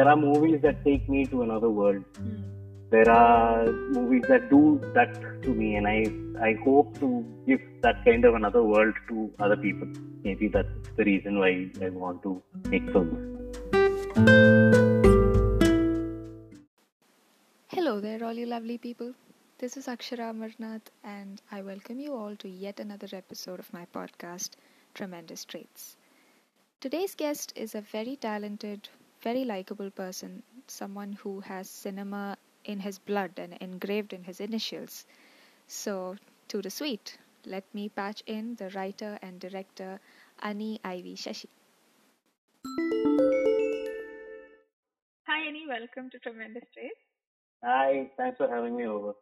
there are movies that take me to another world. There are movies that do that to me, and I I hope to give that kind of another world to other people. Maybe that's the reason why I want to make films. Hello there, all you lovely people. This is Akshara Amarnath, and I welcome you all to yet another episode of my podcast, Tremendous Traits. Today's guest is a very talented, very likable person, someone who has cinema in his blood and engraved in his initials. So, to the sweet, let me patch in the writer and director Ani I.V. Sasi. Hi, Ani. Welcome to Tremendous Traits. Hi. Thanks for having me over.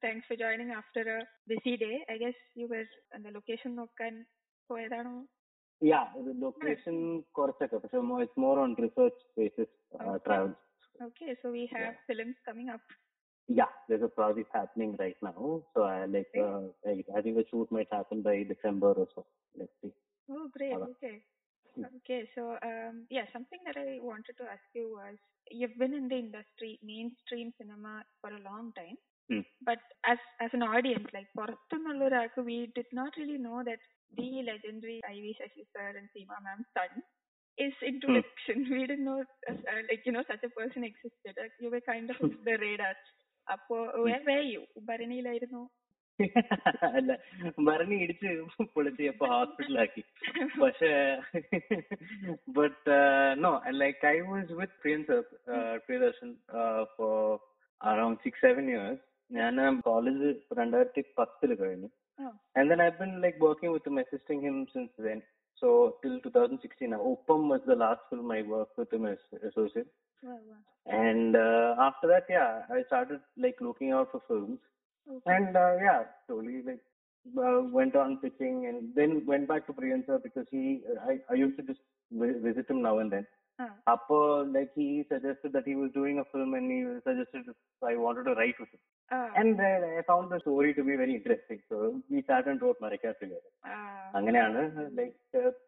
Thanks for joining after a busy day. I guess you were on the location of Kan Yeah, the location കുറച്ചൊക്കെ പക്ഷെ it's more on research basis uh, Okay. travels. Okay, so we have films coming up. Yeah, there's a project happening right now. So I like uh, I, I think the shoot might happen by December or so. Let's see. Oh, great. Hello. Okay. Hmm. Okay, so um, yeah, something that I wanted to ask you was you've been in the industry, mainstream cinema for a long time. Hmm. But as as an audience, like പുറത്തുനിന്നുള്ള ഒരാൾക്ക് we did not really know that the legendary I.V. Sasi sir and Seema ma'am's son is into mm. fiction. We didn't know, uh, uh, like, you know, such a person existed. Like, you were kind of hmm. the radar. അപ്പോ where were you ഭരണിയിലായിരുന്നു അല്ല ഭരണി ഇടിച്ച് പൊളിച്ച് അപ്പൊ ഹോസ്പിറ്റലാക്കി പക്ഷേ but no like I was with Priyan's Priyadarshan for around six seven years ഞാൻ കോളേജ് രണ്ടായിരത്തി പത്തില് കഴിഞ്ഞു Oh. And then I've been like working with him, assisting him since then. So till 2016, now Oppam was the last film I worked with him as associate. Wow, wow. And uh, after that, yeah, I started like looking out for films. Okay. And uh, yeah, slowly like uh, went on pitching and then went back to Priyanka because he, I, I used to just visit him now and then. അപ്പൊ like he suggested that he was doing a film and he suggested I wanted to write with and I found the story to be very interesting so we sat and wrote Marakkar together അങ്ങനെയാണ് like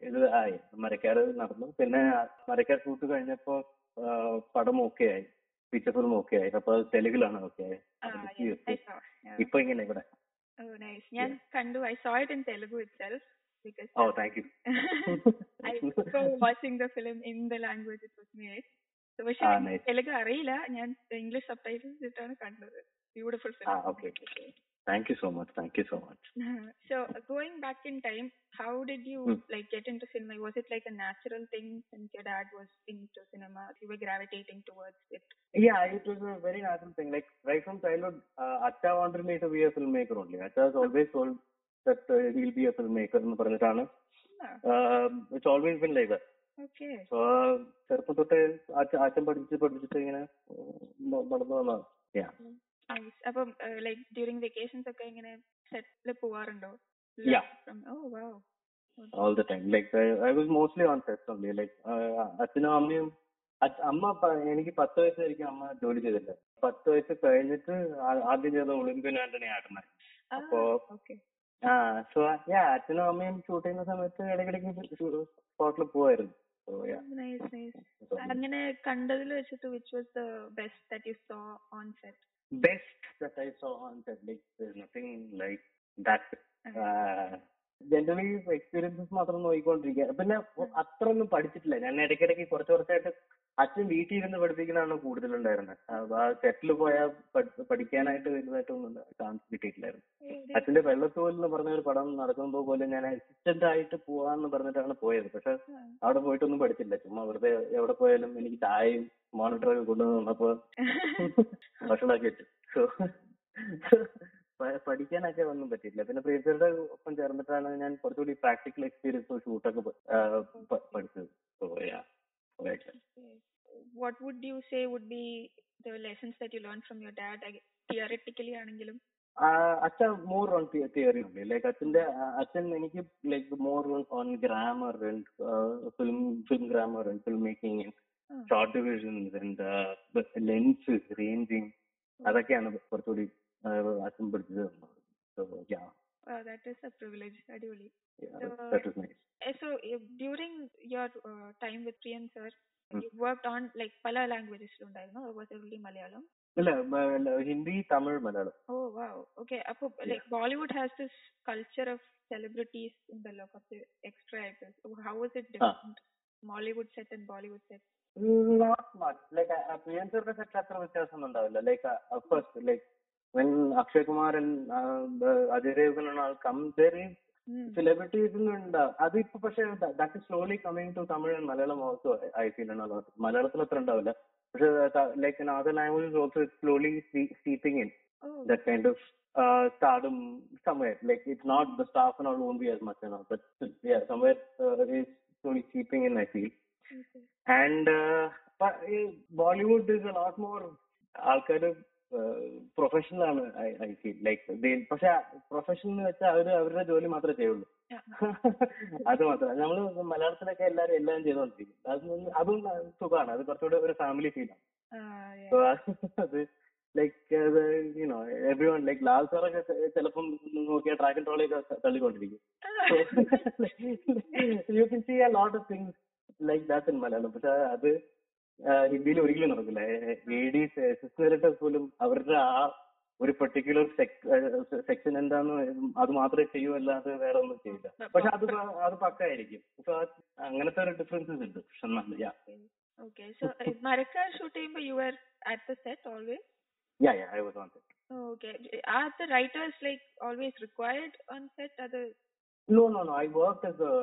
ഇത് ആയി. മരക്കാർ നടന്നു. പിന്നെ Marakkar shoot കഴിഞ്ഞപ്പോ പടം okay ആയി. Feature film okay ആയി. അപ്പൊ തെലുങ്കിലാണ് ഓക്കെ ആയി. ഇപ്പൊ ഇങ്ങനെ ഇവിടെ? ഞാൻ കണ്ടു. I saw it in Telugu itself oh thank you I prefer watching the film in the language it was made. So, പക്ഷെ Ah, എനിക്ക് nice. തെലുങ്ക് അറിയില്ല. ഞാൻ ഇംഗ്ലീഷ് സബ്ടൈറ്റിൽസ് ഇട്ടാണ് കണ്ടത്. Beautiful film. ആ okay thank you so much thank you so much So, uh, going back in time, how did you Hmm. like get into cinema? Was it like a natural thing since your dad was into cinema? You were gravitating towards it. Yeah, it was a very natural thing. Like right from childhood, uh, Acha wanted me to be a filmmaker only. Acha has always told that uh, he'll be a filmmaker എന്ന് പറഞ്ഞിട്ടാണ് Ah, it's always been like that so ചെറുപ്പം തൊട്ടേ അച്ഛൻ പഠിച്ച് പഠിച്ചിട്ട് ഇങ്ങനെ നടന്നു വന്നതാണ്. യാ അപ്പം ലൈക് ഡ്യൂറിംഗ് വെക്കേഷൻസ് ഒക്കെ ഇങ്ങനെ സെറ്റിൽ പോവാറുണ്ടോ? All the time like I was mostly on sets only like അച്ഛനും അമ്മയും അമ്മ എനിക്ക് പത്ത് വയസ്സായിരിക്കും അമ്മ ജോലി ചെയ്തിട്ടുണ്ട് പത്ത് വയസ്സ് കഴിഞ്ഞിട്ട് ആദ്യം ചെയ്ത ഒളിമ്പ്യൻ ആന്റണി ആയിരുന്നു അപ്പോ ആ സുഖാ ഞാൻ അച്ഛനും അമ്മയും ഷൂട്ട് ചെയ്യുന്ന സമയത്ത് ഇടയ്ക്കിടയ്ക്ക് സ്പോട്ടിൽ പോവായിരുന്നു. So yeah. Best that I saw on set like nothing like that generally experiences മാത്രം നോക്കിക്കൊണ്ടിരിക്കുക പിന്നെ അത്ര ഒന്നും പഠിച്ചിട്ടില്ല. ഞാൻ ഇടയ്ക്കിടയ്ക്ക് കുറച്ച് കുറച്ചായിട്ട് അച്ഛൻ വീട്ടിൽ ഇരുന്ന് പഠിപ്പിക്കുന്നതാണ് കൂടുതലുണ്ടായിരുന്നത്. ആ സെറ്റിൽ പോയാൽ പഠിക്കാനായിട്ട് വലുതായിട്ടൊന്നും ചാൻസ് കിട്ടിയിട്ടില്ലായിരുന്നു. അച്ഛന്റെ വെള്ളത്തോൽ എന്ന് പറഞ്ഞ ഒരു പടം നടക്കുമ്പോൾ പോലും ഞാൻ അസിസ്റ്റന്റ് ആയിട്ട് പോവാന്ന് പറഞ്ഞിട്ടാണ് പോയത്. പക്ഷെ അവിടെ പോയിട്ടൊന്നും പഠിച്ചില്ല. ചുമ്മാ വെറുതെ എവിടെ പോയാലും എനിക്ക് ചായയും മോണിറ്ററൊക്കെ കൊണ്ടുവന്ന് വന്നപ്പോ ഭക്ഷണമൊക്കെ ഇട്ടു സോ പഠിക്കാനൊക്കെ ഒന്നും പറ്റിയില്ല പിന്നെ പ്രിയസയുടെ ഒപ്പം ചേർന്നിട്ടാണ് ഞാൻ കുറച്ചുകൂടി പ്രാക്ടിക്കൽ എക്സ്പീരിയൻസ് ഷൂട്ടൊക്കെ പഠിച്ചത്. So yeah what would you say would be the lessons that you learn from your dad theoretically ആണെങ്കിലും അച്ഛ മോർ ഓൺ തിയറി ഉണ്ട് ലൈക്ക് അച്ഛന്റെ അച്ഛൻ എനിക്ക് like more on grammar and film film grammar and film making Ah. Short divisions and lens ranging അതൊക്കെയാണ് കുറച്ചുകൂടി ആ, അച്ഛൻ പഠിച്ചത് തന്നത് so yeah wow, that is a privilege. അടിപൊളി. That is nice Eh, So uh, during your uh, time with Priyan sir, ഉം. You worked on like പല ലാംഗ്വേജസിലും ഉണ്ടായിരുന്നു or was it only Malayalam ഇല്ല മ- ഇല്ല, Hindi Tamil Malayalam Oh wow. Okay. അപ്പൊ like Bollywood has this culture of celebrities ഉണ്ടല്ലോ കുറച്ച് extra ആയിട്ട്. So how was it different? Mollywood set and Bollywood set. Not much like പ്രിയൻസറുടെ set അത്ര വ്യത്യാസമൊന്നും ഉണ്ടാവില്ല like first like when Akshay Kumar Ajay Devgn come there is Hmm. Celebrities ഉണ്ട് അത് ഇപ്പൊ പക്ഷേ that slowly coming to Tamil and Malayalam also I feel മലയാളത്തിൽ അത്ര ഉണ്ടാവില്ല പക്ഷേ like in other languages also slowly seeping in Oh. that kind of uh, stardom somewhere. Like it's not the staff and all won't be as much now, but yeah, somewhere uh, it's slowly seeping in. I feel. Okay. And uh, but uh, Bollywood is a lot more ആൾക്കാർ professional ആണ് I feel like പക്ഷെ professional എന്ന് വെച്ചാൽ അവർ അവരുടെ ജോലി മാത്രമേ ചെയ്യുള്ളൂ. അത് മാത്രം. നമ്മൾ മലയാളത്തിലൊക്കെ എല്ലാരും എല്ലാം ചെയ്തോണ്ടിരിക്കും. അത് അതും സുഖമാണ്. അത് കുറച്ചുകൂടെ ഒരു ഫാമിലി ഫീലാണ് ആണ്. സോ So, അത് like you know everyone like Lal സാറൊക്കെ ചിലപ്പം നോക്കിയാൽ ട്രാക്ക് ആൻഡ് ട്രോളിയൊക്കെ തള്ളിക്കൊണ്ടിരിക്കും. You can see a lot of things like that in Malayalam പക്ഷെ അത് ഹിന്ദിയിൽ ഒരിക്കലും നടക്കില്ല എ ഡി സിസ്റ്റേറ്റേഴ്സ് പോലും അവരുടെ ആ ഒരു പെർട്ടിക്കുലർ സെക്ഷൻ എന്താന്ന് അത് മാത്രമേ ചെയ്യൂ അല്ലാതെ വേറെ ഒന്നും ചെയ്യില്ല പക്ഷെ അത് പ- അത് പക്കായിരിക്കും സോ അങ്ങനത്തെ ഒരു ഡിഫറൻസസ് ഉണ്ട് പക്ഷെ നല്ല യാ Okay. So uh, Marakar shoot ചെയ്യുമ്പോ you were at the set always? Yeah yeah I was on Oh, okay. Are the writers like always required on set? Are the No, no, no. I worked as a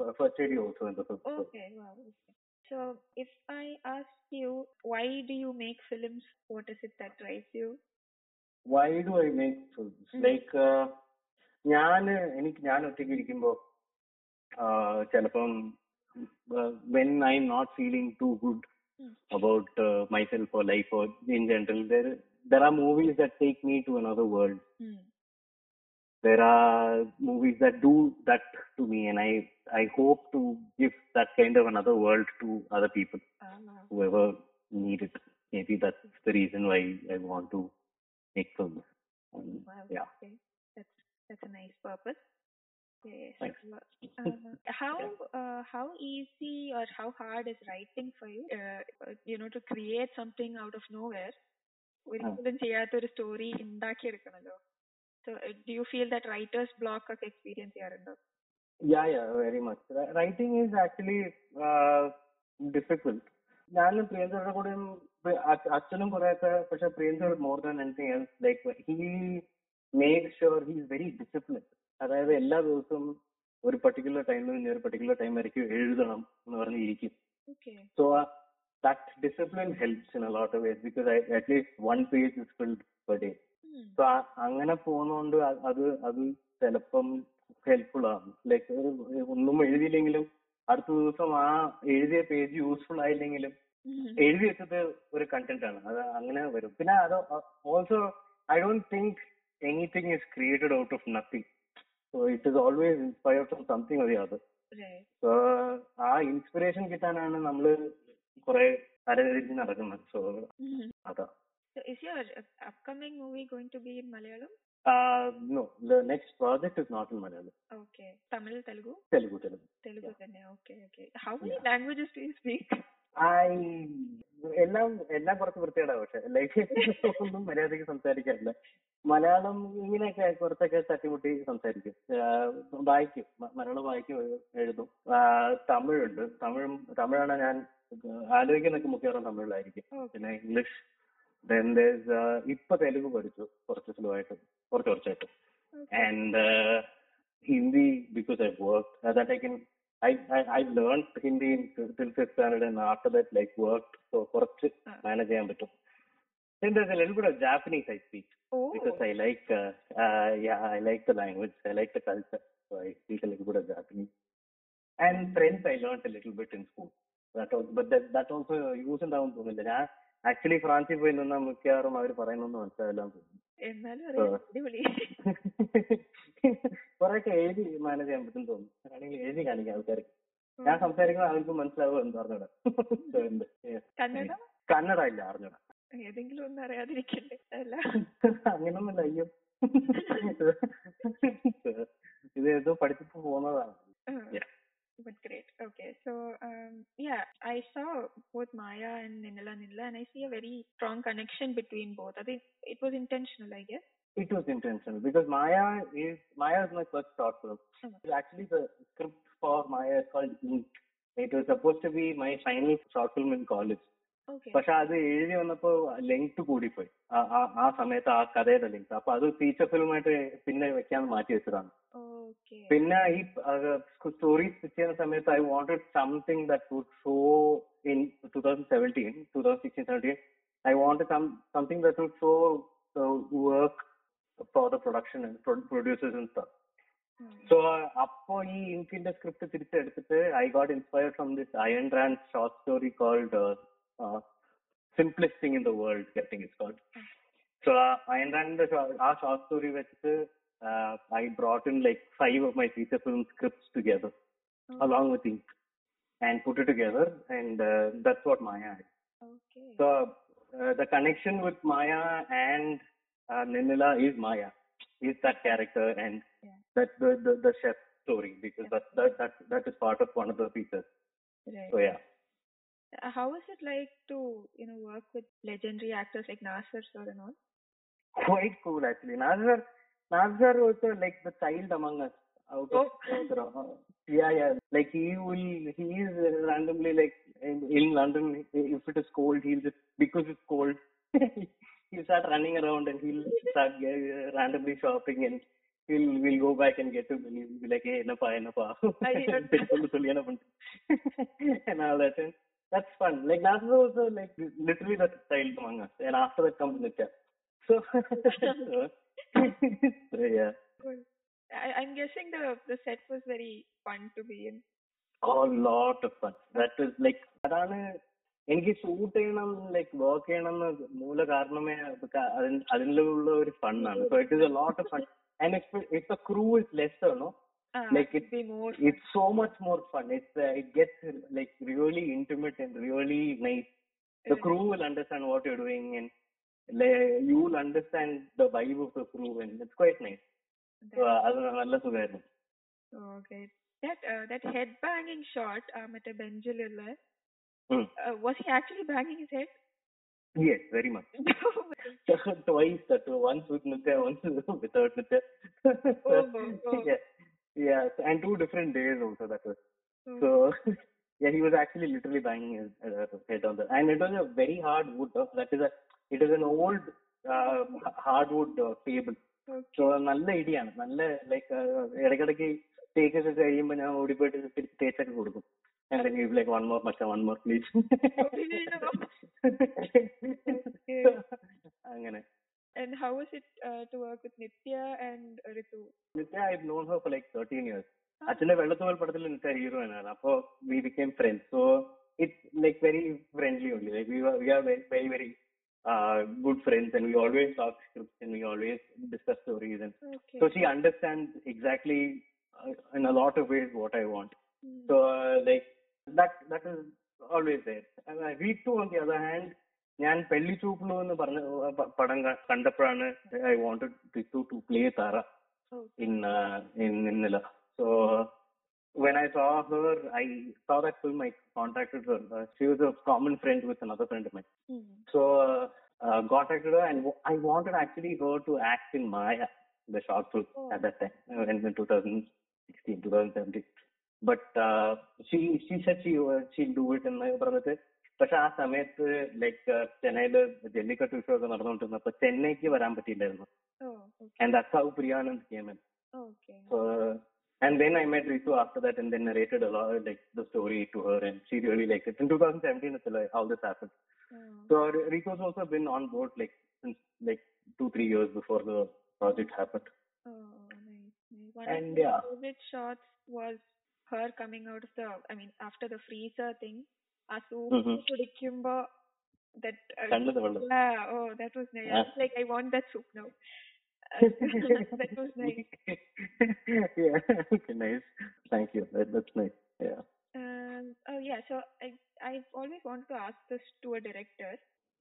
uh, first AD also in the film. So, okay, wow. Okay. So if I ask you why do you make films, what is it that drives you? why do I make films? Mm. Like, uh, ഞാൻ എനിക്ക് ഞാൻ ഒറ്റയ്ക്ക് ഇരിക്കുമ്പോ ചിലപ്പം when I M not feeling too good Mm. About myself or life or in general there there are movies that take me to another world Hmm. there are movies that do that to me and i i hope to give that kind of another world to other people Ah, whoever need it maybe that's the reason why i want to make films Um, wow. yeah Okay. That's that's a nice purpose. Yes. Thanks. Uh, how uh, how easy or how hard is writing for you? Uh, uh, you know, to create something out of nowhere. ഒരിക്കലും ചെയ്യാത്ത ഒരു story ഉണ്ടാക്കിയെടുക്കണല്ലോ so do you feel that writers block ഒക്കെ experience ചെയ്യാറുണ്ടോ yeah yeah very much Wri- writing is actually uh, difficult ഞാനും പ്രിയങ്കരുടെ കൂടെയും പ്രി- അച്ഛ- അച്ഛനും കുറെയൊക്കെ പക്ഷെ പ്രിയങ്കർ more than anything else like he make sure he is very discipline അതായത് എല്ലാ ദിവസവും ഒരു പെർട്ടിക്കുലർ ടൈമിൽ നിന്ന് ഒരു പെർട്ടിക്കുലർ ടൈം വരയ്ക്കും എഴുതണം എന്ന് പറഞ്ഞ് ഇരിക്കും okay So uh, that discipline helps in a lot of ways because I, at least one page ആ- അങ്ങനെ പോകുന്നോണ്ട് അത് അത് ചിലപ്പം ഹെൽപ്ഫുൾ ആണ്. ലൈക്ക് ഒന്നും എഴുതിയില്ലെങ്കിലും അടുത്ത ദിവസം ആ എഴുതിയ പേജ് യൂസ്ഫുൾ ആയില്ലെങ്കിലും എഴുതി വെച്ചത് ഒരു കണ്ടന്റ് ആണ്. അത് അങ്ങനെ വരും. പിന്നെ അത് also I don't think anything is created out of nothing so it is always inspired from something അത് അത് സോ ആ ഇൻസ്പിറേഷൻ കിട്ടാനാണ് നമ്മൾ കുറെ അരതിരിച്ച് നടക്കുന്നത്. സോ അതാ. So is your uh, upcoming movie going to be in Malayalam? No the next project is not in Malayalam Okay. Tamil, Telugu? Telugu Telugu Telugu തന്നെ. Okay, okay. How many Yeah. languages do you speak? I എല്ലാം എല്ലാം കുറച്ച് വൃത്തികേടാ പക്ഷെ like ഒന്നും മര്യാദയ്ക്ക് സംസാരിക്കാറില്ല മലയാളം ഇങ്ങനെയൊക്കെ കുറച്ചൊക്കെ തട്ടിമുട്ടി സംസാരിക്കും വായിക്കും മലയാളം വായിക്കും എഴുതും തമിഴുണ്ട് തമിഴും തമിഴാണ് ഞാൻ ആലോചിക്കുന്നൊക്കെ മിക്കവാറും തമിഴിലായിരിക്കും പിന്നെ ഇംഗ്ലീഷ് then there's uh, ഇപ്പൊ തെലുഗു പഠിച്ചു കുറച്ച് സ്ലോ ആയിട്ട് കുറച്ച് കുറച്ചായിട്ട് Okay. and uh, Hindi because I've worked uh, that I can I I I learned Hindi in till till fifth standard and after that like worked so കുറച്ച് Ah. manage ചെയ്യാൻ പറ്റും then there's a little bit of Japanese I speak Oh. because I like uh, uh, yeah I like the language I like the culture so I speak a little bit of Japanese and French I learned a little bit in school that also but that that also use ഉണ്ടാവും തോന്നില്ല ഞാൻ Actually ഫ്രാൻസിൽ പോയി നിന്നാ മിക്കവാറും അവർ പറയുന്നൊന്നും മനസ്സിലാവില്ല. കൊറേയൊക്കെ എഴുതി മാനേജ് ചെയ്യാൻ പറ്റും തോന്നുന്നു. ആണെങ്കിൽ എഴുതി കാണിക്കാം ആൾക്കാർക്ക്. ഞാൻ സംസാരിക്കുന്നത് അവർക്ക് മനസ്സിലാവുക എന്ന് പറഞ്ഞൂടാ. കന്നഡ? ഇല്ല അറിഞ്ഞൂടാ. ഏതെങ്കിലും ഒന്നും അറിയാതിരിക്കണ്ടേ? അല്ല. അങ്ങനൊന്നുമില്ല അയ്യോ. ഇത് ഏതോ പഠിച്ചിട്ട് പോകുന്നതാണ്. But great. Okay. So, um, yeah, I saw both Maya and Ninnila Ninnila, and I see a very strong connection between both. I think it was intentional, I guess. It was intentional because Maya is Maya is my first thought group. Mm-hmm. Actually, the script for Maya is called Ink. It was supposed to be my final short film in college. പക്ഷെ അത് എഴുതി വന്നപ്പോ length കൂടിപ്പോയി ആ സമയത്ത് ആ കഥയുടെ length അപ്പൊ അത് ഫീച്ചർ ഫിലിമായിട്ട് പിന്നെ വെക്കാന്ന് മാറ്റി വെച്ചതാണ് പിന്നെ ഈ സ്റ്റോറി സ്റ്റിച്ച് ചെയ്യുന്ന സമയത്ത് I wanted something that would show in two thousand seventeen two thousand sixteen seventeen I want something that would show work for the production producers and stuff Hmm. So അപ്പോ ഈ ഇങ്കിന്റെ script തിരിച്ചെടുത്തിട്ട് I got inspired from this Ayn Rand short story called simplest thing in the world getting it's called so iron റാൻഡിന്റെ ആ short story വെച്ചിട്ട് uh, I brought in like five of my feature film scripts together, okay. along with ink, and put it together, and uh, that's what Maya is. Okay. So uh, the connection with Maya and uh, Ninnila is Maya, is that character, and yeah. that the, the, the chef story because yeah. that, that that that is part of one of the features. Right. So yeah. Uh, how was it like to you know work with legendary actors like Nasser Sir and all? Quite cool actually. Nasser Nasser was like the child among us. Out of oh. yeah, yeah. Like he will, he is randomly like in, in London. If it is cold, he'll just because it's cold, he'll start running around and he'll start uh, randomly shopping and he'll we'll go back and get him and he'll be like, hey, enappa, enappa, and all that. And that's fun. Like Nasser was uh, like literally the child among us, and after that comes Nitya. So so, so yeah. Cool. I, I'm guessing the the set was very fun to be in. a lot of fun. That is like അതാണ് എനിക്ക് shoot ചെയ്യണം like work ചെയ്യണം എന്ന് മൂല കാരണമേ അത് ക- അതിൻ- അതിലുള്ള ഒരു ഫണ്ണാണ് so it is a lot of fun and if if the crew is less no Ah, Like it'd it- be more. it's so much more fun. It's uh, it gets like really intimate and really nice. The Right. crew will understand what you're doing and like, you will understand the vibe of the crew and it's quite nice. So That- അത് നല്ല സുഖമായിരുന്നു oh, okay. That uh, that head banging shot uh, മറ്റേ ബെഞ്ചിലുള്ള Mm. uh, was he actually banging his head? Yes, very much. twice that once with Nitya, once without Nitya. Oh, oh. yeah, yeah, so- and two different days also that was. Oh, So yeah, he was actually literally banging his uh, head on the, and it was a very hard wood. Uh, that is a, it is an old hardwood table so നല്ല ഇടിയാണ് നല്ല like uh, ഇടയ്ക്കിടയ്ക്ക് തേച്ച് കഴിയുമ്പോൾ ഞാൻ ഓടി പോയിട്ട് തിരിച്ച് തേച്ചൊക്കെ കൊടുക്കും വൺ മോർ മച്ച വൺ മോർ പ്ലീസ് അങ്ങനെ And how was it uh, to work with Nitya and Ritu? Nitya, I've known her for like 13 years. Actually, Vellathooval Padathil Nitya hero and Anna. So, we became friends. So, it's like very friendly only. Like, we, were, we are very, very, very good friends and we always talk scripts and we always discuss stories and Okay. so she understands exactly uh, in a lot of ways what I want. Hmm. So uh, like that that is always there. And uh, Ritu on the other hand, ഞാൻ പെള്ളി ചൂപ്പിലു എന്ന് പറഞ്ഞ uh, പ- പടം ക- കണ്ടപ്പോഴാണ് I wanted Ritu to play Thara Okay. in uh, in Nilla. So when I saw her, I saw that film. I contacted her. Uh, she was a common friend with another friend of mine. Hmm. So uh, uh, contacted her, and w- I wanted actually her to act in Maya, the short film Oh. at that time, uh, in, in 2016, 2017. But uh, she she said she uh, she'll do it എന്ന് പറഞ്ഞിട്ട് പക്ഷെ ആ സമയത്ത് like ചെന്നൈയില് Jallikattu ഉത്സവമൊക്കെ നടന്നുകൊണ്ടിരുന്നപ്പോ ചെന്നൈക്ക് വരാൻ പറ്റിയില്ലായിരുന്നു Oh, okay. And that's how പ്രിയാനന്ദ് came in. Okay. So, and then I met Ritu after that and then narrated a lot, like the story to her and she really liked it. In 2017, it's like how this happened. Oh. So Ritu's also been on board like since like two, three years before the project happened. Oh, nice, nice. One And of my yeah. favorite shots was her coming out of the, I mean, after the freezer thing. ആ soup Mhm. കുടിക്കുമ്പോ that uh, കണ്ടത് വെള്ളം yeah, oh, that was nice. I Yeah. was like, I want that soup now. Uh, that was nice. yeah. Okay, nice. Thank you. That, that's nice. Yeah. Um, oh yeah, so I I've always wanted to ask this to a director.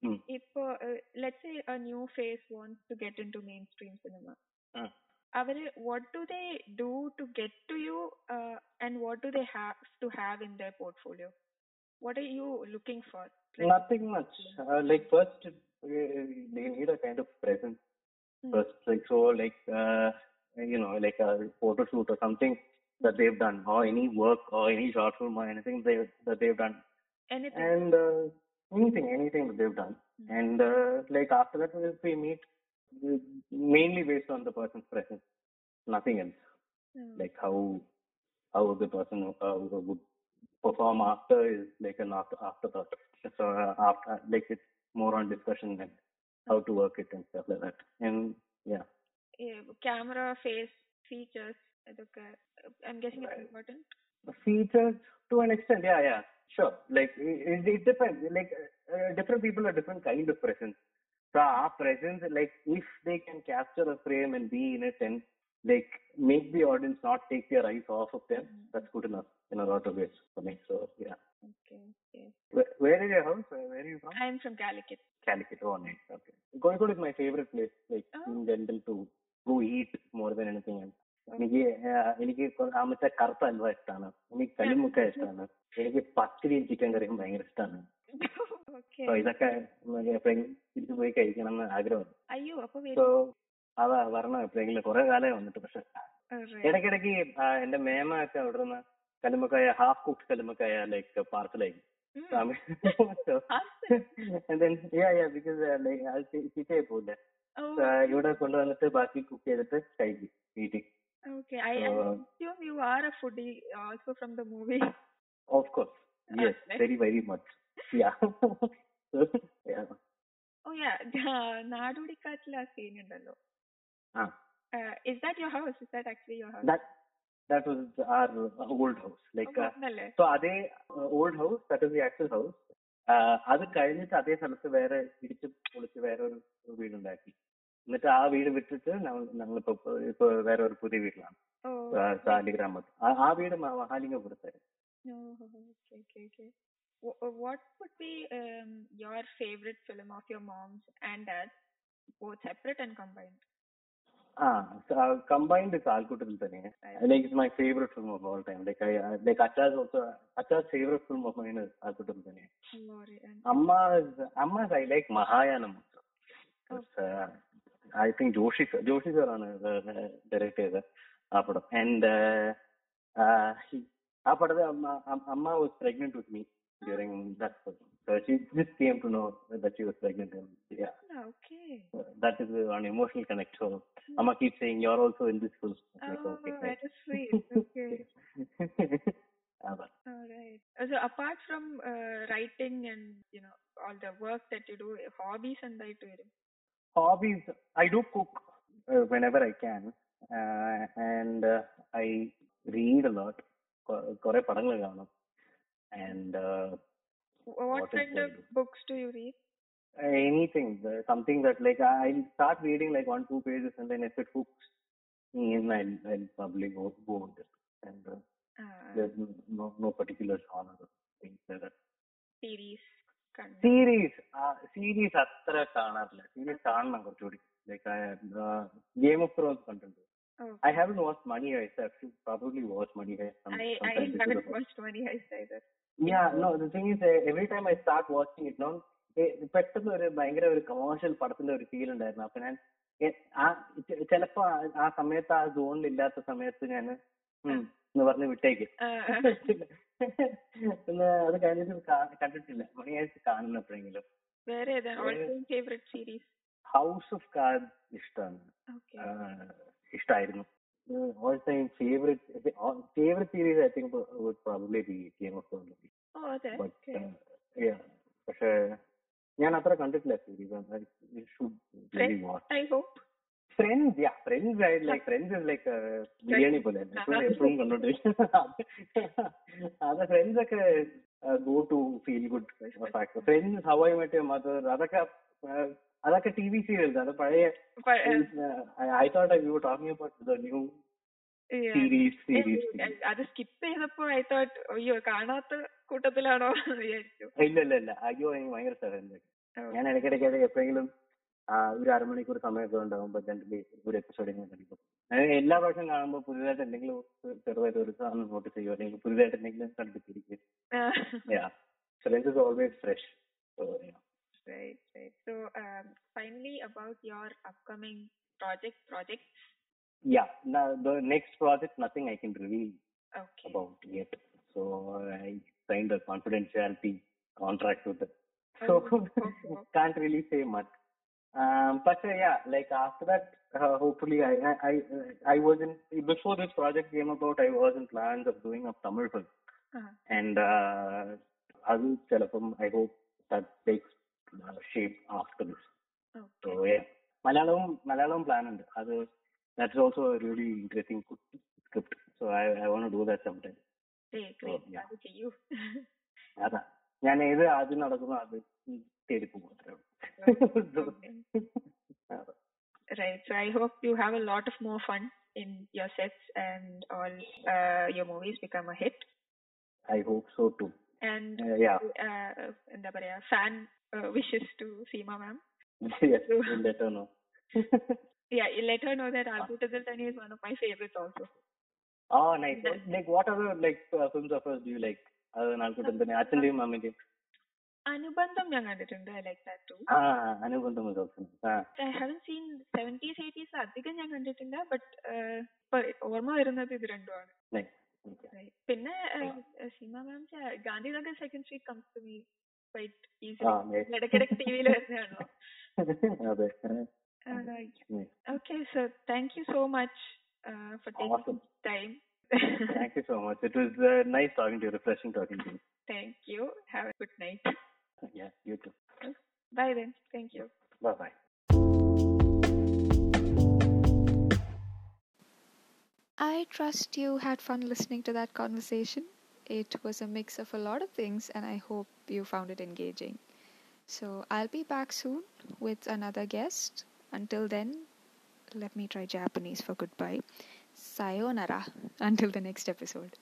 Hmm. If uh, uh, let's say a new face wants to get into mainstream cinema, Ah. അവര് what do they do to get to you, uh, and what do they have to have in their portfolio? What are you looking for? Like, Nothing much. Uh, like first, uh, they need a kind of presence Hmm. first. Like so, like uh, you know, like a photo shoot or something that they've done, or any work or any short film or anything they that they've done, anything. and uh, anything, anything that they've done, Hmm. and uh, like after that if we meet, mainly based on the person's presence, nothing else. Hmm. Like how how the person uh, would perform after is like an after afterthought. So uh, after like it's more on discussion and how to work it and stuff like that. And yeah. Yeah, camera, face, features. I'm guessing it's important. Features to an extent, yeah, yeah, sure. Like it, it depends. Like uh, uh, different people are different kind of presence. So our presence, like if they can capture a frame and be in it and like make the audience not take their eyes off of them, mm-hmm. that's good enough. In a lot of ways for me. So yeah. Okay. okay. Where, where is your house? Where, are you from? I'm from Calicut. Calicut. Oh, nice. Okay. Kozhikode is my favorite place, like Oh. in general to go eat more than anything else. Oh. എനിക്ക് എനിക്ക് ആ മറ്റേ കറുത്ത അൽവ ഇഷ്ടമാണ് എനിക്ക് കല്ലുമുക്ക ഇഷ്ടമാണ് എനിക്ക് പത്തിരിയും ചിക്കൻ കറിയും ഭയങ്കര ഇഷ്ടമാണ് ഇതൊക്കെ തിരിച്ചു പോയി കഴിക്കണം എന്ന് അപ്പൊ സോ അതാ വരണം എപ്പോഴെങ്കിലും കുറെ കാലമായി വന്നിട്ട് പക്ഷെ ഇടയ്ക്കിടയ്ക്ക് എന്റെ മേമ ഒക്കെ അവിടെ നിന്ന് കല്ലുമ്മക്കായ half cook കല്ലുമ്മക്കായ like പാർസലായി and then yeah yeah because uh, like അത് ചീത്തയായി പോകില്ല ഇവിടെ കൊണ്ടുവന്നിട്ട് ബാക്കി കുക്ക് ചെയ്തിട്ട് കഴിക്കും വീട്ടിൽ Okay, I, I So- assume you are a foodie also from the movie. Of course. Yes, Okay. very, very much. Yeah. So, yeah. Oh yeah, നാടോടിക്കാറ്റിൽ ആ scene ഉണ്ടല്ലോ. Ah, Uh, is that your house? Is that actually your house? that that was our old house. Like, so uh, so അതേ old house that was the actual house അത് കഴിഞ്ഞിട്ട് അതേ സ്ഥലത്ത് വേറെ ഇടിച്ച് പൊളിച്ച് വേറെ ഒരു വീടുണ്ടാക്കി. എന്നിട്ട് ആ വീട് വിട്ടിട്ട് ഞങ്ങളിപ്പോ ഇപ്പൊ വേറെ ഒരു പുതിയ വീട്ടിലാണ്. സാലിഗ്രാമത്ത് ആ- വീട് മഹാലിംഗപുരത്തായിരുന്നു. uh, What would be um, your favorite film of your mom's and dad's, both separate and combined? Ah, combined it's Alkut and Tane. Like it's my favorite film of all time. Like I like Acha's also Acha's favorite film of mine is Alkut and Tane. Amma is Amma's I like Mahayana. It's, uh, I think Joshi Joshi sir on uh, director. Ah, and uh, uh, he, ah, but Amma was pregnant with me. During that So she just came to know that she was pregnant and yeah. Ah, okay. So that is an emotional connect. So Amma keeps saying you're also in this film. I'm like, Oh, okay, that is sweet. Okay. Amma. All right. Uh, So apart from uh, writing and you know all the work that you do, hobbies and that too. Hobbies. I do cook uh, whenever I can, uh, and uh, I read a lot. കൊ- കുറെ പടങ്ങൾ കാണും and uh, What, What is kind of that? books do you read? anything uh, something that like I'll start reading like one two pages and then if it hooks me in I'll, I'll probably go go with it and uh, Uh, there's no no particular genre or things like that. series. Kind of. Series series അത്ര കാണാറില്ല series കാണണം കുറച്ചുകൂടി like Game of Thrones കണ്ടിട്ടുണ്ട് Oh, I have watch money high I should probably watch money high I I haven't watched Money Heist either. Yeah, no, the thing is, uh, every time I start watching it, no, eh, പെട്ടെന്ന് ഒരു ഭയങ്കര ഒരു commercial പടത്തിന്റെ ഒരു feel ഉണ്ടായിരുന്നു. അപ്പൊ ഞാൻ ആ ചിലപ്പോ ആ- സമയത്ത് ആ സോണിൽ ഇല്ലാത്ത സമയത്ത് ഞാൻ എന്ന് പറഞ്ഞ് വിട്ടേക്ക്. അത് കഴിഞ്ഞിട്ട് കണ്ടിട്ടില്ല. മണിയാഴ്ച കാണുന്ന എപ്പോഴെങ്കിലും വേറെ ഹൗസ് ഓഫ് കാർഡ് ഇഷ്ടമാണ് Okay. ഇഷ്ടമായിരുന്നു all time favourite favourite series I think would probably be Game of Thrones oh, that. But Okay. പക്ഷേ ഞാൻ അത്ര കണ്ടിട്ടില്ല series should Friends? Watch I hope. Friends ya Friends like Friends is like biryani പോലെ എപ്പോഴും കണ്ടോണ്ടിരിക്കും അത് Friends ഒക്കെ go to feel good factor Friends How I Met Mother അതൊക്കെ uh, അതൊക്കെ ടി വി സീരിയൽസ് അത് പഴയ I thought you talking about the new. Series series അത് സ്കിപ്പ് ചെയ്തപ്പോൾ ഐ തോട്ട് അയ്യോ കാണാത്ത കൂട്ടത്തിലാണോ? ഇല്ല ഇല്ല ഇല്ല അയ്യോ എനിക്ക് ഭയങ്കര സ്ഥലം ഞാൻ ഇടയ്ക്കിടയ്ക്ക് എപ്പോഴെങ്കിലും ഒരു അരമണിക്കൂർ സമയമൊക്കെ ഉണ്ടാകുമ്പോൾ ഒരു എപ്പിസോഡ് ഇങ്ങനെ അതായത് എല്ലാ പ്രാവശ്യം കാണുമ്പോൾ പുതിയതായിട്ട് എന്തെങ്കിലും ചെറുതായിട്ട് ഒരു സാധനം നോട്ട് ചെയ്യുമോ അല്ലെങ്കിൽ പുതിയതായിട്ട് എന്തെങ്കിലും കണ്ടുപിടിച്ചിരിക്കും so So Right, right. So, um, finally, about your upcoming project, project. Yeah, now the next project, nothing I can reveal okay. about yet. So I signed a confidentiality contract with them. Oh, so okay. can't really say much. Um, but uh, yeah, like after that, uh, hopefully I I I was in before this project came about. I was in plans of doing a Tamil film, uh-huh. and uh, Azul Chelapam. I hope that takes uh, shape after this. So Okay. yeah, മലയാളവും മലയാളവും plan ഉണ്ട് അത് that's also really interesting script so I I want do that some time Hey, great. yeah. അത് ചെയ്യൂ. അതാ ഞാൻ ഏത് ആദ്യം നടക്കുന്നു അത് തേടി പോകും അത്രേ ഉള്ളൂ Okay. അതെ. Right. So I hope you have a lot of more fun in your sets and all uh, your movies become a hit. I hope so too. And Uh, yeah. uh, എന്താ പറയാ fan wishes to Seema ma'am. yes, we'll let her know. Yeah, let her know that Alkutal Tani is one of my favorites also. oh, nice. Like, what other like uh, films of hers do you like? Other than Alkutal തന്നെ അച്ഛന്റെയും അമ്മന്റെയും അനുബന്ധം ഞാൻ കണ്ടിട്ടുണ്ട് I like that too അനുബന്ധം I haven't seen seventies eighties അധികം ഞാൻ കണ്ടിട്ടില്ല but ഓർമ്മ വരുന്നത് ഇത് രണ്ടുമാണ്. പിന്നെ Seema ma'am Gandhinagar second street comes to me quite ആ ഈസിലി nice. ഇടയ്ക്കിടയ്ക്ക് ടി വിയിൽ വരുന്നതാണല്ലോ അതെ Nice. Okay so thank you so much for taking Awesome. Time Thank you so much. It was uh, nice talking to you, refreshing talking to you. Thank you have A good night Yeah, you too. By then thank you Bye bye. I trust you had fun listening to that conversation. It was a mix of a lot of things, and I hope you found it engaging. So, I'll be back soon with another guest. Until then, let me try Japanese for goodbye. Sayonara. Until the next episode.